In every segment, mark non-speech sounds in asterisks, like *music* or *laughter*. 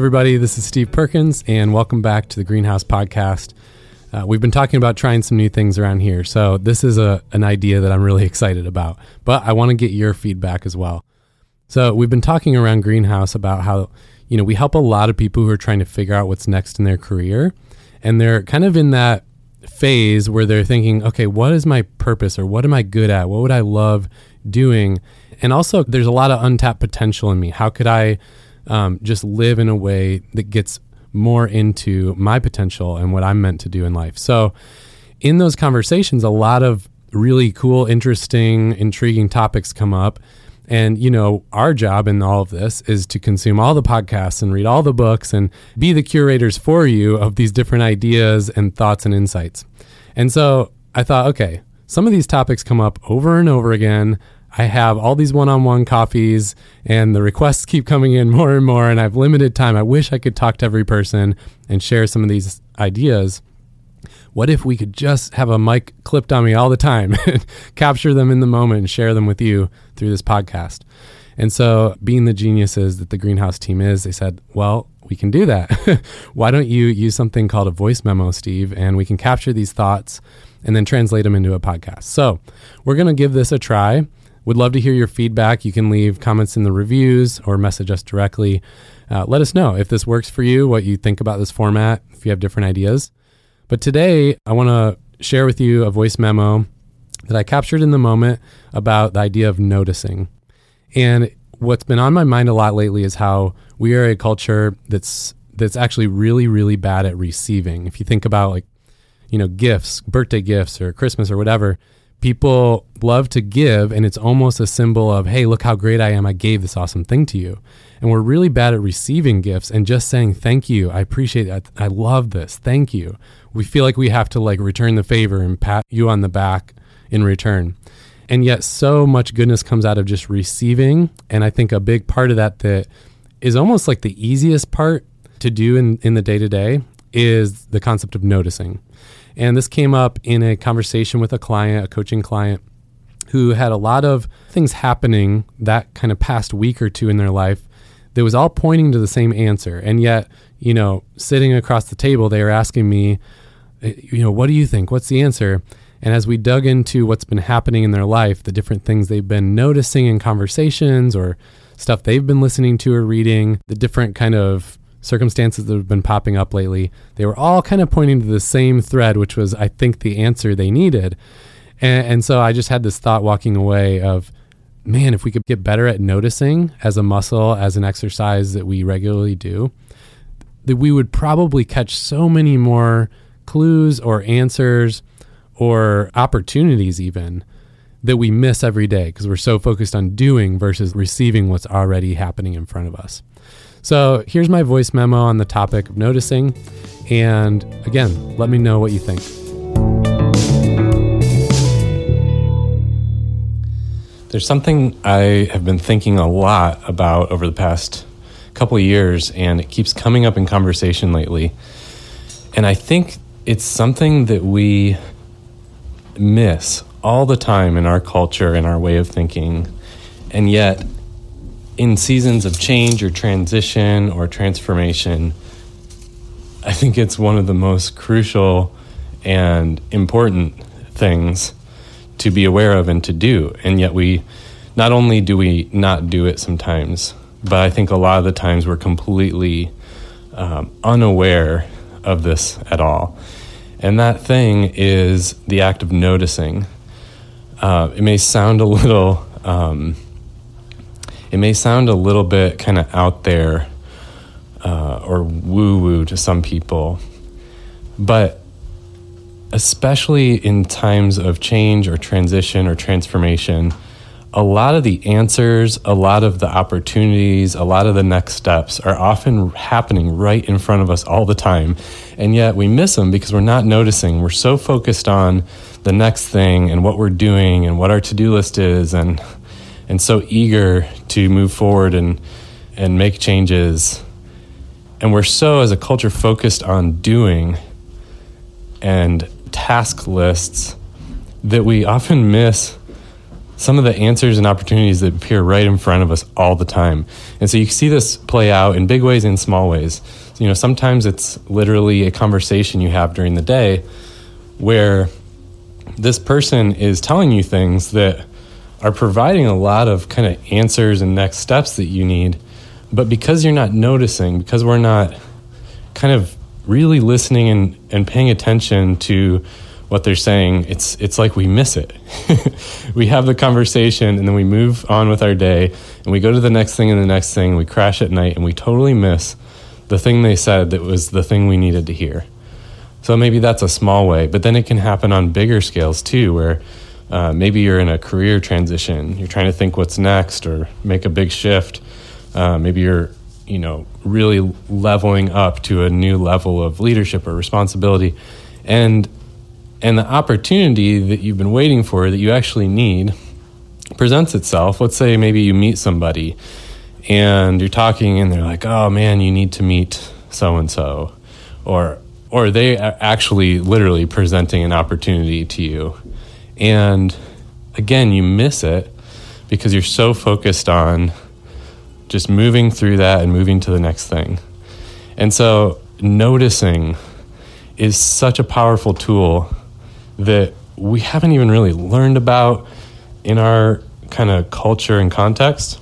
Everybody, this is Steve Perkins, and welcome back to the Greenhouse Podcast. Uh, we've been talking about trying some new things around here, so this is a, an idea that I'm really *laughs* excited about, but I want to get your feedback as well. So, we've been talking around Greenhouse about how, you know, we help a lot of people who are trying to figure out what's next in their career, and they're kind of in that phase where they're thinking, okay, what is my purpose or what am I good at? What would I love doing? And also, there's a lot of untapped potential in me. How could I um, just live in a way that gets more into my potential and what I'm meant to do in life. So, in those conversations, a lot of really cool, interesting, intriguing topics come up. And, you know, our job in all of this is to consume all the podcasts and read all the books and be the curators for you of these different ideas and thoughts and insights. And so I thought, okay, some of these topics come up over and over again. I have all these one on one coffees and the requests keep coming in *laughs* more and more, and I have limited time. I wish I could talk to every person and share some of these ideas. What if we could just have a mic clipped on me all the time and *laughs* capture them in the moment and share them with you through this podcast? And so, being the geniuses that the greenhouse team is, they said, well, we can do that. *laughs* Why don't you use something called a voice memo, Steve, and we can capture these thoughts and then translate them into a podcast. So, we're going to give this a try. Would love to hear your feedback. You can leave comments in the reviews or message us directly. Uh, let us know if this works for you, what you think about this format, if you have different ideas. But today, I want to share with you a voice memo that I captured in the moment about the idea of noticing. And what's been on my mind a lot lately is how we are a culture that's that's actually really really bad at receiving. If you think about like you know gifts, birthday gifts or Christmas or whatever, people love to give and it's almost a symbol of hey look how great i am. I gave this awesome thing to you. And we're really bad at receiving gifts and just saying thank you. I appreciate that. I love this. Thank you. We feel like we have to like return the favor and pat you on the back in return. And yet so much goodness comes out of just receiving. And i think a big part of that that is almost like the easiest part to do in, in the day-to-day is the concept of noticing and this came up in a conversation with a client, a coaching client, who had a lot of things happening that kind of past week or two in their life that was all pointing to the same answer. And yet, you know, sitting across the table, they were asking me, eh, you know, what do you think? What's the answer? And as we dug into what's been happening in their life, the different things they've been noticing in conversations or stuff they've been listening to or reading, the different kind of circumstances that have been popping up lately, they were all kind of pointing to the same thread, which was, I think, the answer they needed. And, and, so I just had this thought walking away of, man, if we could get better at noticing as a muscle, as an exercise that we regularly do, that we would probably catch so many more clues or answers or opportunities, even that we miss every day because we're so focused on doing versus receiving what's already happening in front of us. So here's my voice memo on the topic of noticing. And again, let me know what you think. There's something I have been thinking a lot about over the past couple years, and it keeps coming up in conversation lately. And I think it's something that we miss all the time in our culture and our way of thinking. And yet, in seasons of change or transition or transformation, I think it's one of the most crucial and important things to be aware of and to do. And yet, we not only do we not do it sometimes, but I think a lot of the times we're completely um, unaware of this at all. And that thing is the act of noticing. Uh, it may sound a little. Um, it may sound a little bit kind of out there uh, or woo woo to some people, but especially in times of change or transition or transformation, a lot of the answers, a lot of the opportunities, a lot of the next steps are often happening right in front of us all the time. And yet we miss them because we're not noticing. We're so focused on the next thing and what we're doing and what our to do list is and and so eager to move forward and and make changes and we're so as a culture focused on doing and task lists that we often miss some of the answers and opportunities that appear right in front of us all the time. And so you see this play out in big ways and small ways. You know, sometimes it's literally a conversation you have during the day where this person is telling you things that are providing a lot of kind of answers and next steps that you need. But because you're not noticing, because we're not kind of really listening and, and paying attention to what they're saying, it's it's like we miss it. *laughs* we have the conversation and then we move on with our day and we go to the next thing and the next thing. We crash at night and we totally miss the thing they said that was the thing we needed to hear. So maybe that's a small way, but then it can happen on bigger scales too, where uh, maybe you're in a career transition. You're trying to think what's next or make a big shift. Uh, maybe you're you know really leveling up to a new level of leadership or responsibility and and the opportunity that you've been waiting for that you actually need presents itself let's say maybe you meet somebody and you're talking and they're like oh man you need to meet so and so or or they are actually literally presenting an opportunity to you and again you miss it because you're so focused on just moving through that and moving to the next thing. And so, noticing is such a powerful tool that we haven't even really learned about in our kind of culture and context.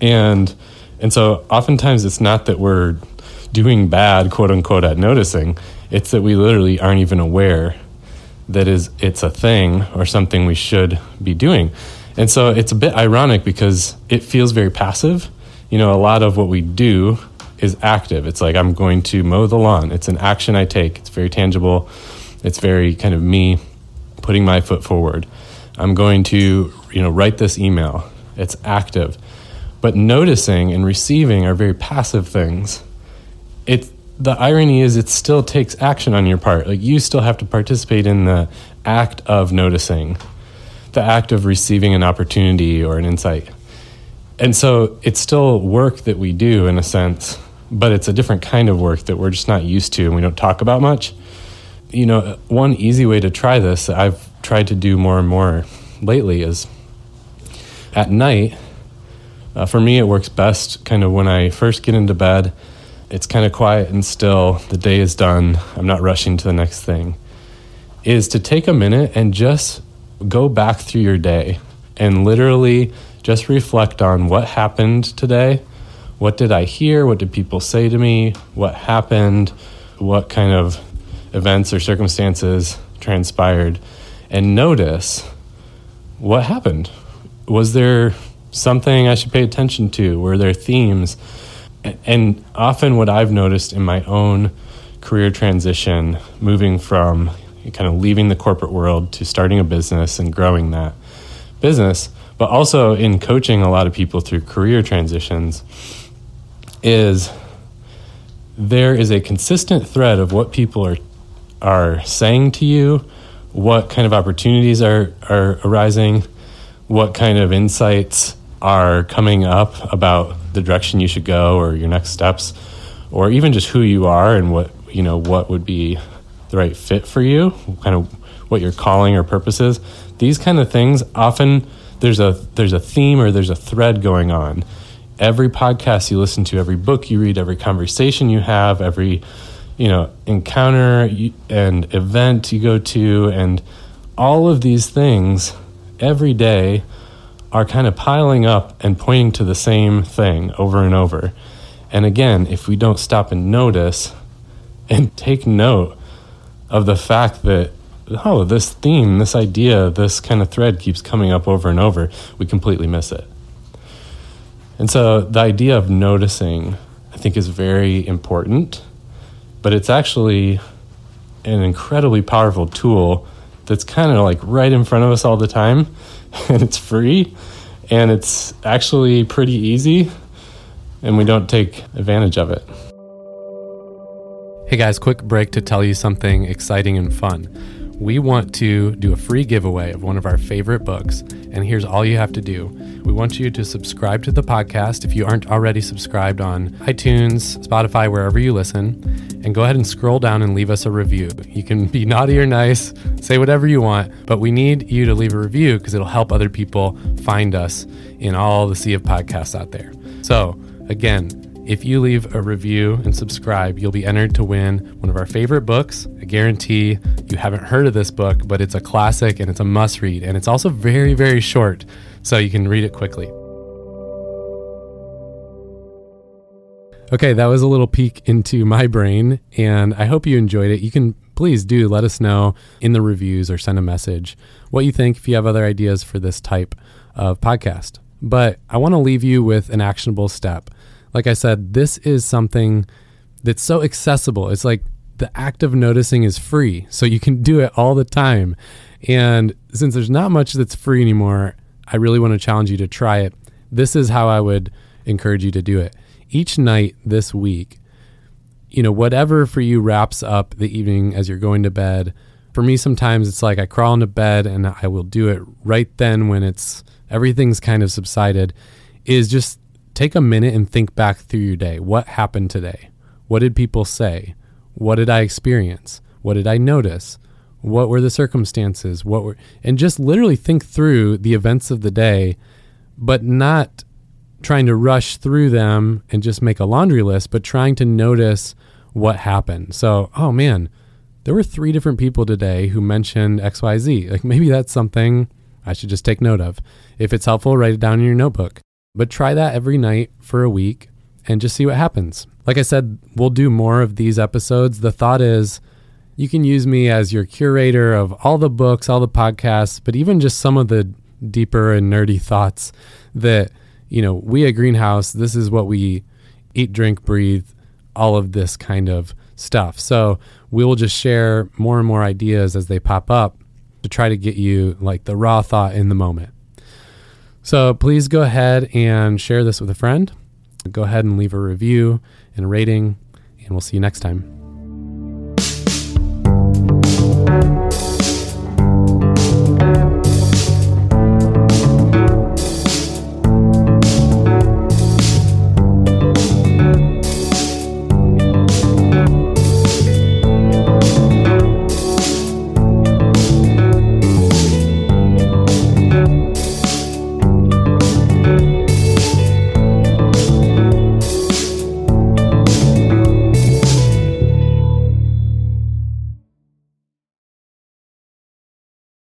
And and so oftentimes it's not that we're doing bad, quote unquote, at noticing. It's that we literally aren't even aware that is it's a thing or something we should be doing. And so it's a bit ironic because it feels very passive. You know, a lot of what we do is active. It's like I'm going to mow the lawn. It's an action I take. It's very tangible. It's very kind of me putting my foot forward. I'm going to, you know, write this email. It's active. But noticing and receiving are very passive things. It the irony is it still takes action on your part. Like you still have to participate in the act of noticing the act of receiving an opportunity or an insight. And so it's still work that we do in a sense, but it's a different kind of work that we're just not used to and we don't talk about much. You know, one easy way to try this, I've tried to do more and more lately, is at night. Uh, for me, it works best kind of when I first get into bed. It's kind of quiet and still. The day is done. I'm not rushing to the next thing. Is to take a minute and just go back through your day and literally just reflect on what happened today. What did I hear? What did people say to me? What happened? What kind of events or circumstances transpired? And notice what happened. Was there something I should pay attention to? Were there themes? And often, what I've noticed in my own career transition, moving from kind of leaving the corporate world to starting a business and growing that business, but also in coaching a lot of people through career transitions, is there is a consistent thread of what people are are saying to you, what kind of opportunities are are arising, what kind of insights are coming up about the direction you should go or your next steps, or even just who you are and what you know what would be the right fit for you, kind of what your calling or purpose is. These kind of things often there's a there's a theme or there's a thread going on. Every podcast you listen to, every book you read, every conversation you have, every you know encounter and event you go to, and all of these things every day are kind of piling up and pointing to the same thing over and over. And again, if we don't stop and notice and *laughs* take note of the fact that oh this theme this idea this kind of thread keeps coming up over and over we completely miss it and so the idea of noticing i think is very important but it's actually an incredibly powerful tool that's kind of like right in front of us all the time *laughs* and it's free and it's actually pretty easy and we don't take advantage of it Hey guys, quick break to tell you something exciting and fun. We want to do a free giveaway of one of our favorite books. And here's all you have to do we want you to subscribe to the podcast if you aren't already subscribed on iTunes, Spotify, wherever you listen, and go ahead and scroll down and leave us a review. You can be naughty or nice, say whatever you want, but we need you to leave a review because it'll help other people find us in all the sea of podcasts out there. So, again, if you leave a review and subscribe, you'll be entered to win one of our favorite books. I guarantee you haven't heard of this book, but it's a classic and it's a must read. And it's also very, very short, so you can read it quickly. Okay, that was a little peek into my brain, and I hope you enjoyed it. You can please do let us know in the reviews or send a message what you think if you have other ideas for this type of podcast. But I want to leave you with an actionable step like I said, this is something that's so accessible. It's like the act of noticing is free, so you can do it all the time. And since there's not much that's free anymore, I really want to challenge you to try it. This is how I would encourage you to do it. Each night this week, you know, whatever for you wraps up the evening as you're going to bed. For me, sometimes it's like I crawl into bed and I will do it right then when it's everything's kind of subsided. Is just take a minute and think back through your day. What happened today? What did people say? What did I experience? What did I notice? What were the circumstances? What were and just literally think through the events of the day, but not trying to rush through them and just make a laundry list, but trying to notice what happened. So, oh man, there were three different people today who mentioned XYZ. Like maybe that's something I should just take note of. If it's helpful, write it down in your notebook. But try that every night for a week and just see what happens. Like I said, we'll do more of these episodes. The thought is you can use me as your curator of all the books, all the podcasts, but even just some of the deeper and nerdy thoughts that, you know, we at Greenhouse, this is what we eat, drink, breathe, all of this kind of stuff. So we will just share more and more ideas as they pop up to try to get you like the raw thought in the moment. So please go ahead and share this with a friend. Go ahead and leave a review and a rating, and we'll see you next time.